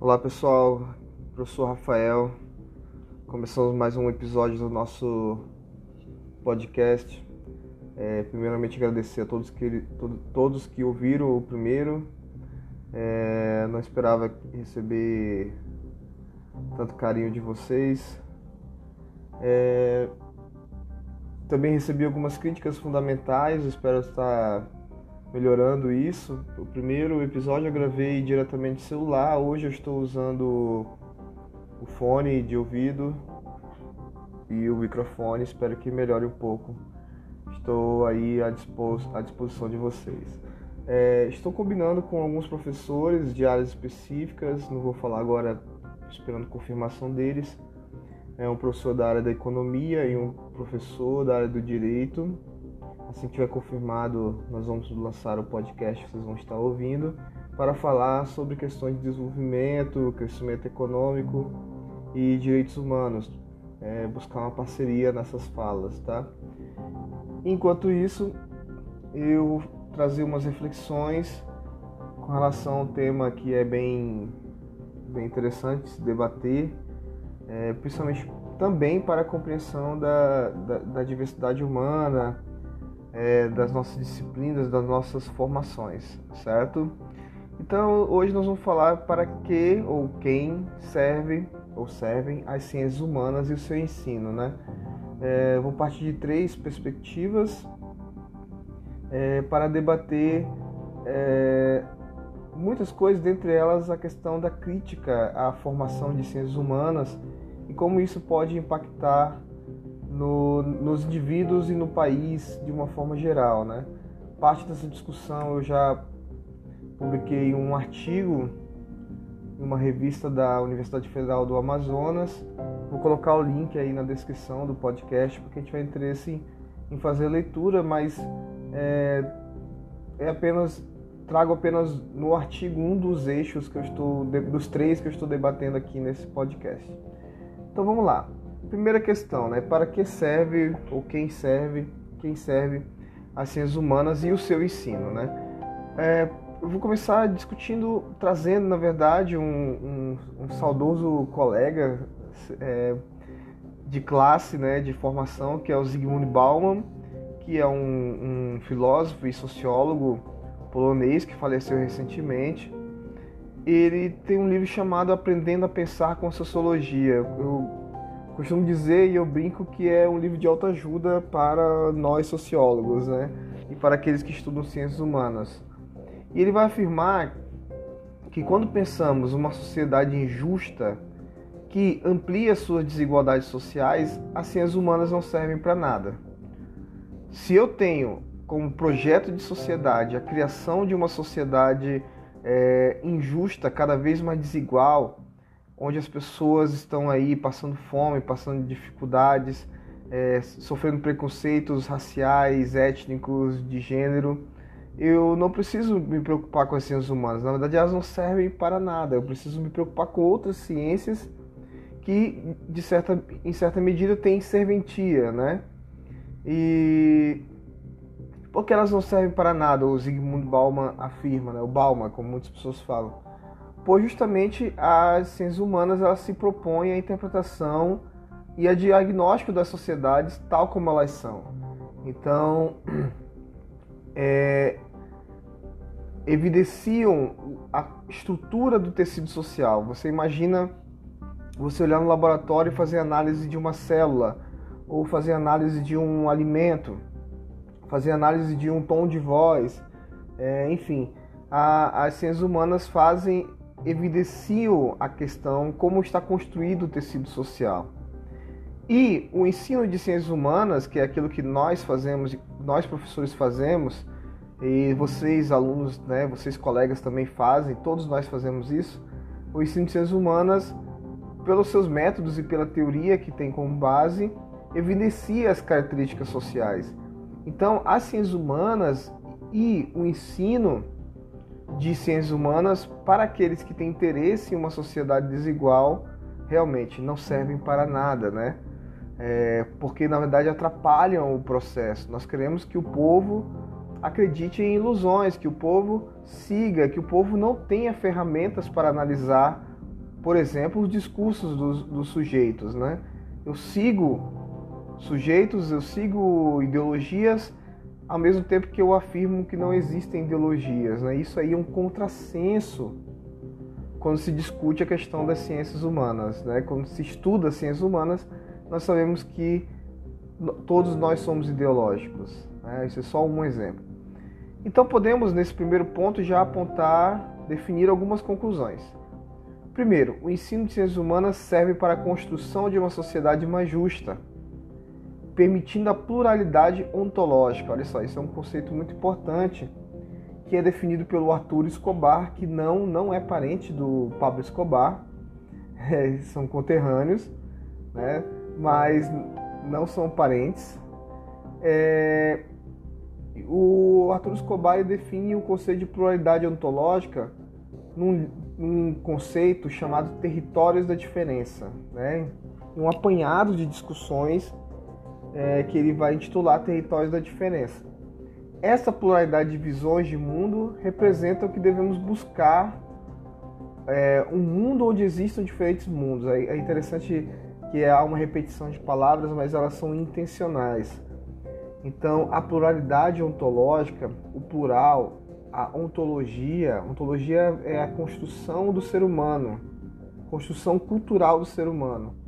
Olá pessoal, professor Rafael. Começamos mais um episódio do nosso podcast. É, primeiramente agradecer a todos que, todos que ouviram o primeiro. É, não esperava receber tanto carinho de vocês. É, também recebi algumas críticas fundamentais, espero estar melhorando isso. O primeiro episódio eu gravei diretamente celular, hoje eu estou usando o fone de ouvido e o microfone, espero que melhore um pouco. Estou aí à, dispos à disposição de vocês. É, estou combinando com alguns professores de áreas específicas, não vou falar agora, esperando confirmação deles. É um professor da área da economia e um professor da área do direito Assim que tiver confirmado, nós vamos lançar o podcast que vocês vão estar ouvindo para falar sobre questões de desenvolvimento, crescimento econômico e direitos humanos. É, buscar uma parceria nessas falas, tá? Enquanto isso, eu trazer umas reflexões com relação ao tema que é bem, bem interessante se debater, é, principalmente também para a compreensão da, da, da diversidade humana, é, das nossas disciplinas, das nossas formações, certo? Então hoje nós vamos falar para que ou quem serve ou servem as ciências humanas e o seu ensino, né? É, vou partir de três perspectivas é, para debater é, muitas coisas, dentre elas a questão da crítica à formação de ciências humanas e como isso pode impactar no, nos indivíduos e no país de uma forma geral, né? Parte dessa discussão eu já publiquei um artigo em uma revista da Universidade Federal do Amazonas. Vou colocar o link aí na descrição do podcast porque a gente vai interesse em fazer leitura, mas é, é apenas trago apenas no artigo um dos eixos que eu estou dos três que eu estou debatendo aqui nesse podcast. Então vamos lá. Primeira questão, né? Para que serve ou quem serve, quem serve as ciências humanas e o seu ensino, né? É, eu vou começar discutindo, trazendo, na verdade, um, um, um saudoso colega é, de classe, né, de formação, que é o Zygmunt Bauman, que é um, um filósofo e sociólogo polonês que faleceu recentemente. Ele tem um livro chamado Aprendendo a Pensar com Sociologia. Eu costumo dizer e eu brinco que é um livro de autoajuda para nós sociólogos, né? E para aqueles que estudam ciências humanas. E ele vai afirmar que quando pensamos uma sociedade injusta que amplia suas desigualdades sociais, as ciências humanas não servem para nada. Se eu tenho como projeto de sociedade a criação de uma sociedade é, injusta, cada vez mais desigual, onde as pessoas estão aí passando fome, passando dificuldades, é, sofrendo preconceitos raciais, étnicos, de gênero. Eu não preciso me preocupar com as ciências humanas, na verdade elas não servem para nada. Eu preciso me preocupar com outras ciências que, de certa, em certa medida, têm serventia, né? E porque elas não servem para nada, o Zygmunt Bauman afirma, né? o Bauman, como muitas pessoas falam pois justamente as ciências humanas elas se propõem a interpretação e a diagnóstico das sociedades tal como elas são. Então, é, evidenciam a estrutura do tecido social. Você imagina você olhar no laboratório e fazer análise de uma célula, ou fazer análise de um alimento, fazer análise de um tom de voz, é, enfim. A, as ciências humanas fazem evidenciam a questão como está construído o tecido social. E o ensino de ciências humanas, que é aquilo que nós fazemos, nós professores fazemos, e vocês alunos, né, vocês colegas também fazem, todos nós fazemos isso. O ensino de ciências humanas, pelos seus métodos e pela teoria que tem como base, evidencia as características sociais. Então, as ciências humanas e o ensino de ciências humanas para aqueles que têm interesse em uma sociedade desigual realmente não servem para nada, né? É, porque na verdade atrapalham o processo. Nós queremos que o povo acredite em ilusões, que o povo siga, que o povo não tenha ferramentas para analisar por exemplo, os discursos dos, dos sujeitos, né? Eu sigo sujeitos, eu sigo ideologias ao mesmo tempo que eu afirmo que não existem ideologias. Né? Isso aí é um contrassenso quando se discute a questão das ciências humanas. Né? Quando se estuda as ciências humanas, nós sabemos que todos nós somos ideológicos. Né? Isso é só um exemplo. Então podemos, nesse primeiro ponto, já apontar, definir algumas conclusões. Primeiro, o ensino de ciências humanas serve para a construção de uma sociedade mais justa permitindo a pluralidade ontológica. Olha só, isso é um conceito muito importante que é definido pelo Arthur Escobar, que não, não é parente do Pablo Escobar, é, são conterrâneos, né? mas não são parentes. É, o Arthur Escobar define o conceito de pluralidade ontológica num, num conceito chamado territórios da diferença, né? um apanhado de discussões é, que ele vai intitular Territórios da Diferença. Essa pluralidade de visões de mundo representa o que devemos buscar é, um mundo onde existam diferentes mundos. É interessante que há uma repetição de palavras, mas elas são intencionais. Então, a pluralidade ontológica, o plural, a ontologia, ontologia é a construção do ser humano, construção cultural do ser humano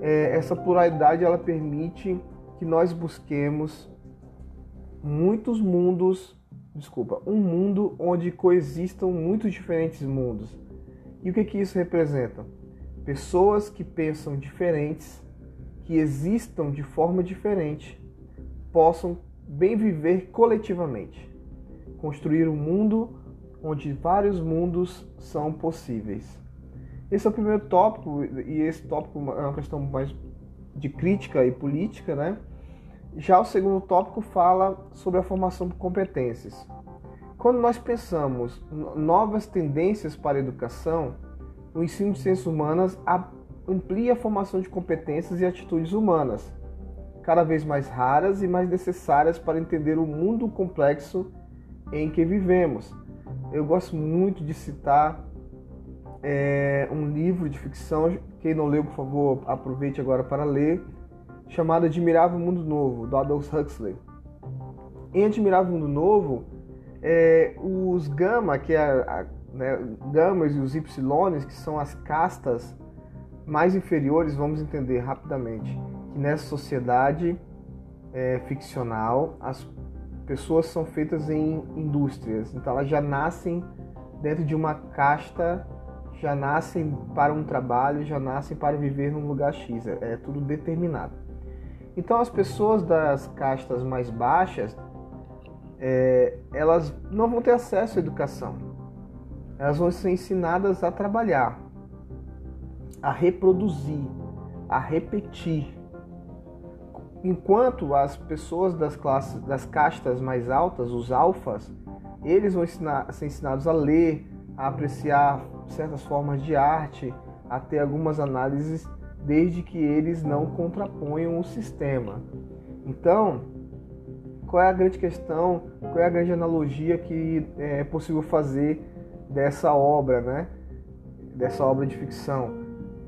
é, essa pluralidade ela permite que nós busquemos muitos mundos, desculpa, um mundo onde coexistam muitos diferentes mundos. E o que, que isso representa? Pessoas que pensam diferentes, que existam de forma diferente, possam bem viver coletivamente, construir um mundo onde vários mundos são possíveis. Esse é o primeiro tópico, e esse tópico é uma questão mais de crítica e política, né? Já o segundo tópico fala sobre a formação de competências. Quando nós pensamos novas tendências para a educação, o ensino de ciências humanas amplia a formação de competências e atitudes humanas, cada vez mais raras e mais necessárias para entender o mundo complexo em que vivemos. Eu gosto muito de citar é um livro de ficção. Quem não leu, por favor, aproveite agora para ler. Chamado Admirável Mundo Novo, do Aldous Huxley. Em Admirável Mundo Novo, é, os gama, que é a, né, gamas e os ypsilons, que são as castas mais inferiores, vamos entender rapidamente que nessa sociedade é, ficcional as pessoas são feitas em indústrias, então elas já nascem dentro de uma casta já nascem para um trabalho, já nascem para viver num lugar X, é, é tudo determinado. Então as pessoas das castas mais baixas, é, elas não vão ter acesso à educação. Elas vão ser ensinadas a trabalhar, a reproduzir, a repetir. Enquanto as pessoas das classes, das castas mais altas, os alfas, eles vão ensinar, ser ensinados a ler, a apreciar certas formas de arte, até algumas análises, desde que eles não contraponham o sistema. Então, qual é a grande questão, qual é a grande analogia que é possível fazer dessa obra, né? Dessa obra de ficção?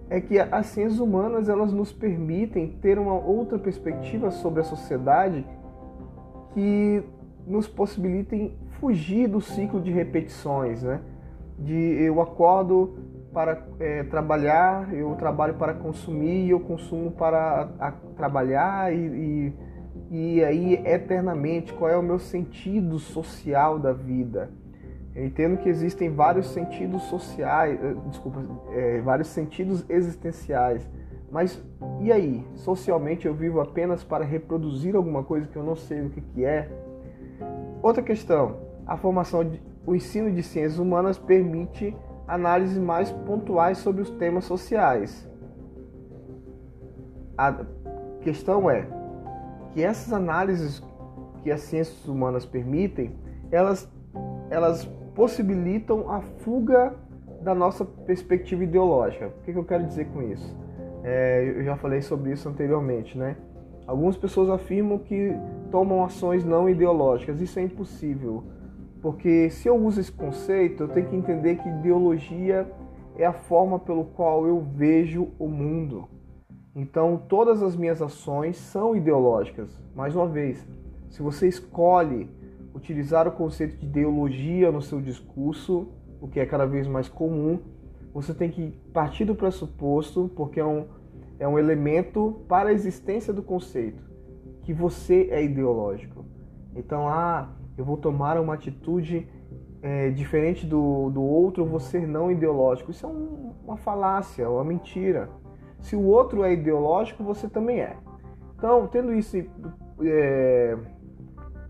É que as ciências humanas elas nos permitem ter uma outra perspectiva sobre a sociedade que nos possibilitem fugir do ciclo de repetições, né? De eu acordo para é, trabalhar, eu trabalho para consumir, eu consumo para a, trabalhar e, e, e, aí eternamente qual é o meu sentido social da vida. Eu entendo que existem vários sentidos sociais, eh, desculpa, é, vários sentidos existenciais, mas e aí? Socialmente eu vivo apenas para reproduzir alguma coisa que eu não sei o que, que é? Outra questão, a formação de, o ensino de ciências humanas permite análises mais pontuais sobre os temas sociais. A questão é que essas análises que as ciências humanas permitem, elas, elas possibilitam a fuga da nossa perspectiva ideológica. O que, eu quero dizer com isso? É, eu já falei sobre isso anteriormente, né? Algumas pessoas afirmam que tomam ações não ideológicas. Isso é impossível. Porque se eu uso esse conceito, eu tenho que entender que ideologia é a forma pelo qual eu vejo o mundo. Então, todas as minhas ações são ideológicas. Mais uma vez, se você escolhe utilizar o conceito de ideologia no seu discurso, o que é cada vez mais comum, você tem que partir do pressuposto, porque é um, é um elemento para a existência do conceito, que você é ideológico. Então, ah, eu vou tomar uma atitude é, diferente do, do outro, vou ser não ideológico. Isso é um, uma falácia, uma mentira. Se o outro é ideológico, você também é. Então, tendo isso, é,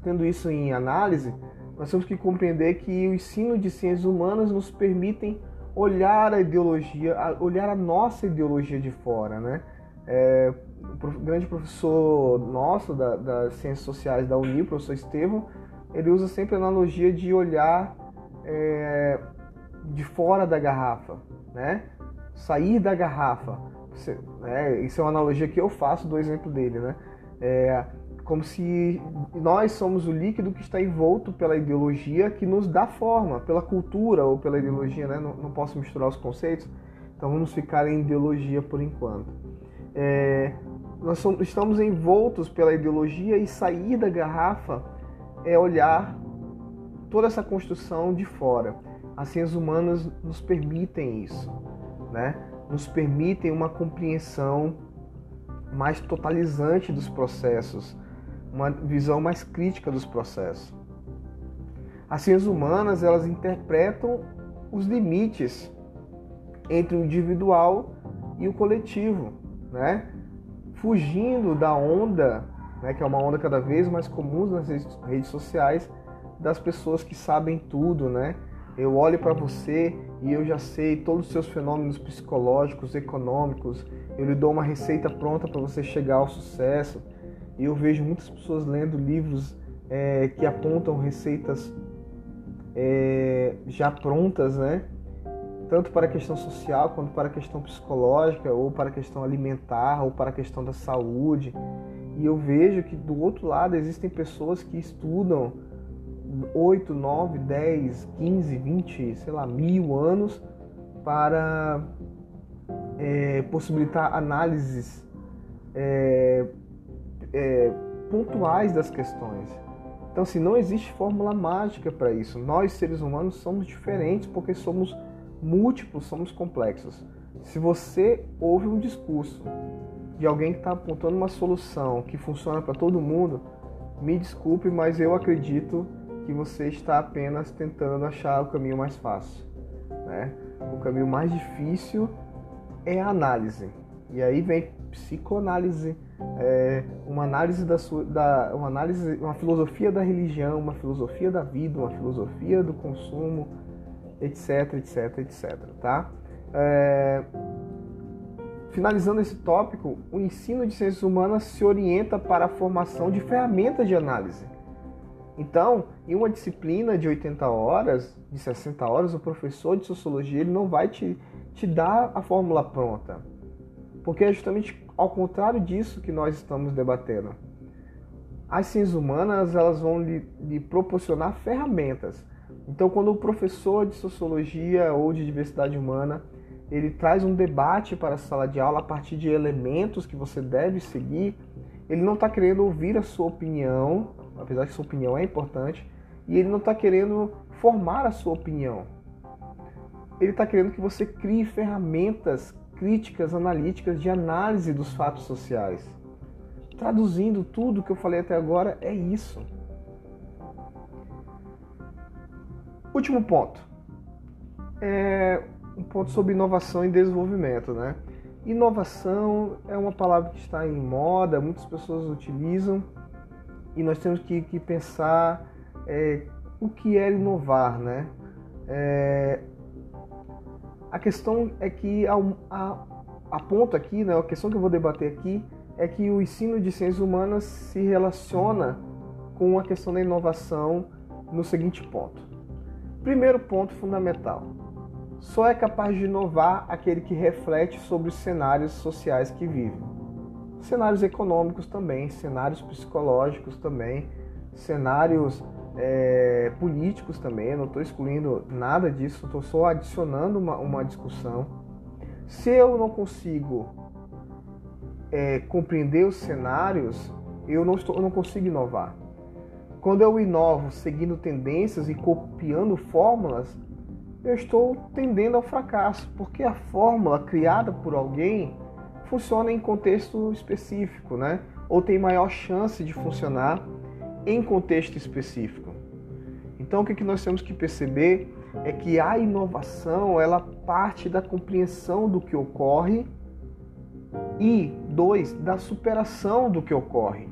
tendo isso em análise, nós temos que compreender que o ensino de ciências humanas nos permitem olhar a ideologia, olhar a nossa ideologia de fora, né? É, o grande professor nosso da, das ciências sociais da Uni, o professor Estevam, ele usa sempre a analogia de olhar é, de fora da garrafa, né? Sair da garrafa. Você, né? Isso é uma analogia que eu faço do exemplo dele, né? É, como se nós somos o líquido que está envolto pela ideologia que nos dá forma, pela cultura ou pela ideologia, né? Não, não posso misturar os conceitos, então vamos ficar em ideologia por enquanto. É, nós somos, estamos envoltos pela ideologia e sair da garrafa é olhar toda essa construção de fora. As ciências humanas nos permitem isso, né? Nos permitem uma compreensão mais totalizante dos processos, uma visão mais crítica dos processos. As ciências humanas, elas interpretam os limites entre o individual e o coletivo, né? Fugindo da onda né, que é uma onda cada vez mais comum nas redes sociais, das pessoas que sabem tudo, né? Eu olho para você e eu já sei todos os seus fenômenos psicológicos, econômicos. Eu lhe dou uma receita pronta para você chegar ao sucesso. E eu vejo muitas pessoas lendo livros é, que apontam receitas é, já prontas, né? Tanto para a questão social quanto para a questão psicológica, ou para a questão alimentar, ou para a questão da saúde. E eu vejo que do outro lado existem pessoas que estudam 8, 9, 10, 15, 20, sei lá, mil anos para é, possibilitar análises é, é, pontuais das questões. Então, assim, não existe fórmula mágica para isso. Nós, seres humanos, somos diferentes porque somos múltiplos, somos complexos. Se você ouve um discurso de alguém que está apontando uma solução que funciona para todo mundo, me desculpe, mas eu acredito que você está apenas tentando achar o caminho mais fácil. Né? O caminho mais difícil é a análise. E aí vem psicoanálise, é, uma análise da sua, da, uma análise, uma filosofia da religião, uma filosofia da vida, uma filosofia do consumo, etc, etc, etc, tá? É, Finalizando esse tópico, o ensino de ciências humanas se orienta para a formação de ferramentas de análise. Então, em uma disciplina de 80 horas, de 60 horas, o professor de sociologia ele não vai te, te dar a fórmula pronta. Porque é justamente ao contrário disso que nós estamos debatendo. As ciências humanas elas vão lhe, lhe proporcionar ferramentas. Então, quando o professor de sociologia ou de diversidade humana ele traz um debate para a sala de aula a partir de elementos que você deve seguir. Ele não está querendo ouvir a sua opinião, apesar que sua opinião é importante, e ele não está querendo formar a sua opinião. Ele está querendo que você crie ferramentas críticas, analíticas de análise dos fatos sociais. Traduzindo tudo que eu falei até agora, é isso. Último ponto. É, um ponto sobre inovação e desenvolvimento, né? Inovação é uma palavra que está em moda, muitas pessoas utilizam e nós temos que, que pensar é, o que é inovar, né? É, a questão é que a, a, a ponto aqui, né, a questão que eu vou debater aqui é que o ensino de ciências humanas se relaciona com a questão da inovação no seguinte ponto. Primeiro ponto fundamental: só é capaz de inovar aquele que reflete sobre os cenários sociais que vive. Cenários econômicos também, cenários psicológicos também, cenários é, políticos também, não estou excluindo nada disso, estou só adicionando uma, uma discussão. Se eu não consigo é, compreender os cenários, eu não, estou, eu não consigo inovar. Quando eu inovo seguindo tendências e copiando fórmulas, eu estou tendendo ao fracasso, porque a fórmula criada por alguém funciona em contexto específico, né? Ou tem maior chance de funcionar em contexto específico. Então, o que nós temos que perceber é que a inovação ela parte da compreensão do que ocorre e dois da superação do que ocorre.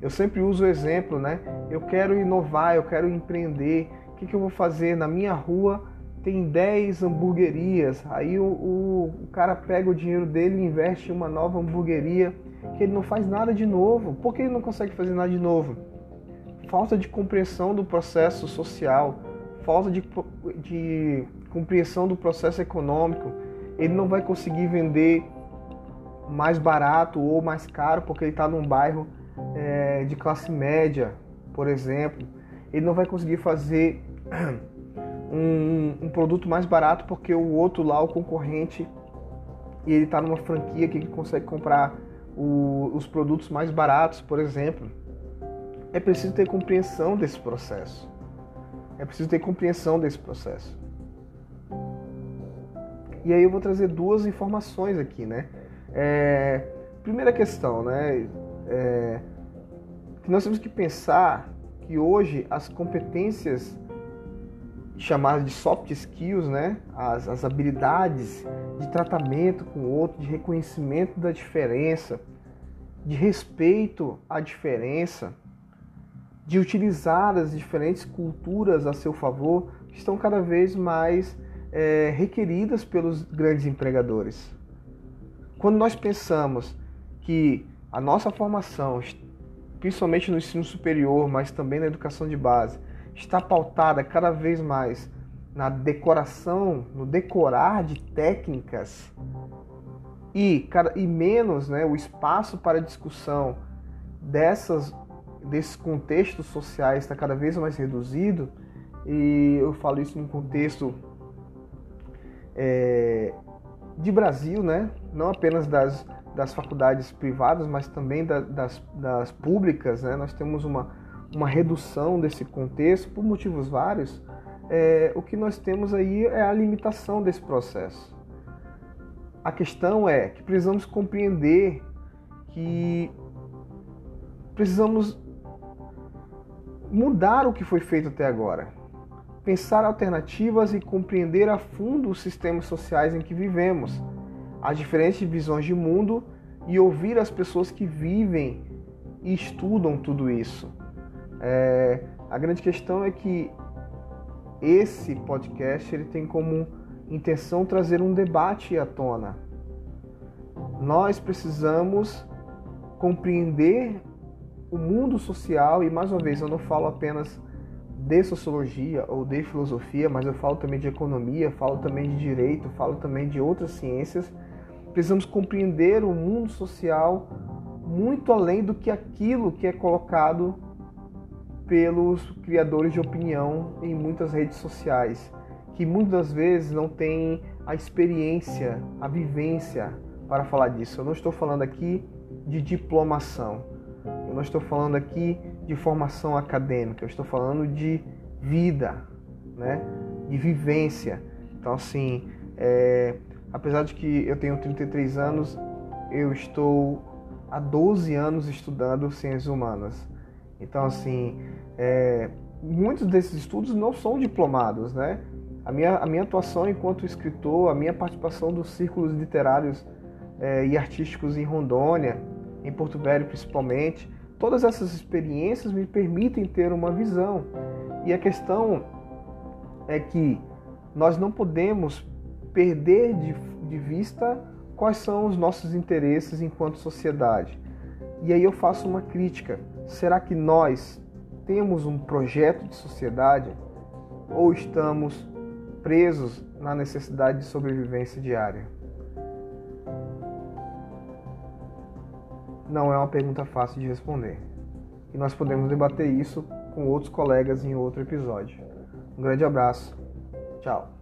Eu sempre uso o exemplo, né? Eu quero inovar, eu quero empreender. Que, que eu vou fazer? Na minha rua tem 10 hamburguerias. Aí o, o, o, cara pega o dinheiro dele e investe em uma nova hamburgueria que ele não faz nada de novo. Por que ele não consegue fazer nada de novo? Falta de compreensão do processo social, falta de, de compreensão do processo econômico. Ele não vai conseguir vender mais barato ou mais caro porque ele está num bairro é, de classe média, por exemplo, ele não vai conseguir fazer um, um produto mais barato porque o outro lá, o concorrente, ele está numa franquia que ele consegue comprar o, os produtos mais baratos, por exemplo. É preciso ter compreensão desse processo. É preciso ter compreensão desse processo. E aí eu vou trazer duas informações aqui, né? É, primeira questão, né? É, que nós temos que pensar que hoje as competências chamadas de soft skills, né? As, as habilidades de tratamento com o outro, de reconhecimento da diferença, de respeito à diferença, de utilizar as diferentes culturas a seu favor, estão cada vez mais é, requeridas pelos grandes empregadores. Quando nós pensamos que a nossa formação principalmente no ensino superior, mas também na educação de base, está pautada cada vez mais na decoração, no decorar de técnicas e, e menos né, o espaço para discussão dessas, desses contextos sociais está cada vez mais reduzido, e eu falo isso num contexto é, de Brasil, né? não apenas das das faculdades privadas, mas também da, das, das públicas, né? nós temos uma, uma redução desse contexto por motivos vários. É, o que nós temos aí é a limitação desse processo. A questão é que precisamos compreender que precisamos mudar o que foi feito até agora, pensar alternativas e compreender a fundo os sistemas sociais em que vivemos as diferentes visões de mundo e ouvir as pessoas que vivem e estudam tudo isso. É, a grande questão é que esse podcast ele tem como intenção trazer um debate à tona. Nós precisamos compreender o mundo social e mais uma vez eu não falo apenas de sociologia ou de filosofia, mas eu falo também de economia, falo também de direito, falo também de outras ciências precisamos compreender o mundo social muito além do que aquilo que é colocado pelos criadores de opinião em muitas redes sociais, que muitas vezes não têm a experiência, a vivência para falar disso. Eu não estou falando aqui de diplomação, eu não estou falando aqui de formação acadêmica, eu estou falando de vida, né? de vivência. Então, assim, é, Apesar de que eu tenho 33 anos, eu estou há 12 anos estudando ciências humanas. Então, assim, é, muitos desses estudos não são diplomados, né? A minha, a minha atuação enquanto escritor, a minha participação dos círculos literários é, e artísticos em Rondônia, em Porto Velho principalmente, todas essas experiências me permitem ter uma visão. E a questão é que nós não podemos perder de, de vista quais são os nossos interesses enquanto sociedade. E aí eu faço uma crítica: será que nós temos um projeto de sociedade ou estamos presos na necessidade de sobrevivência diária? Não é uma pergunta fácil de responder. E nós podemos debater isso com outros colegas em outro episódio. Um grande abraço. Tchau.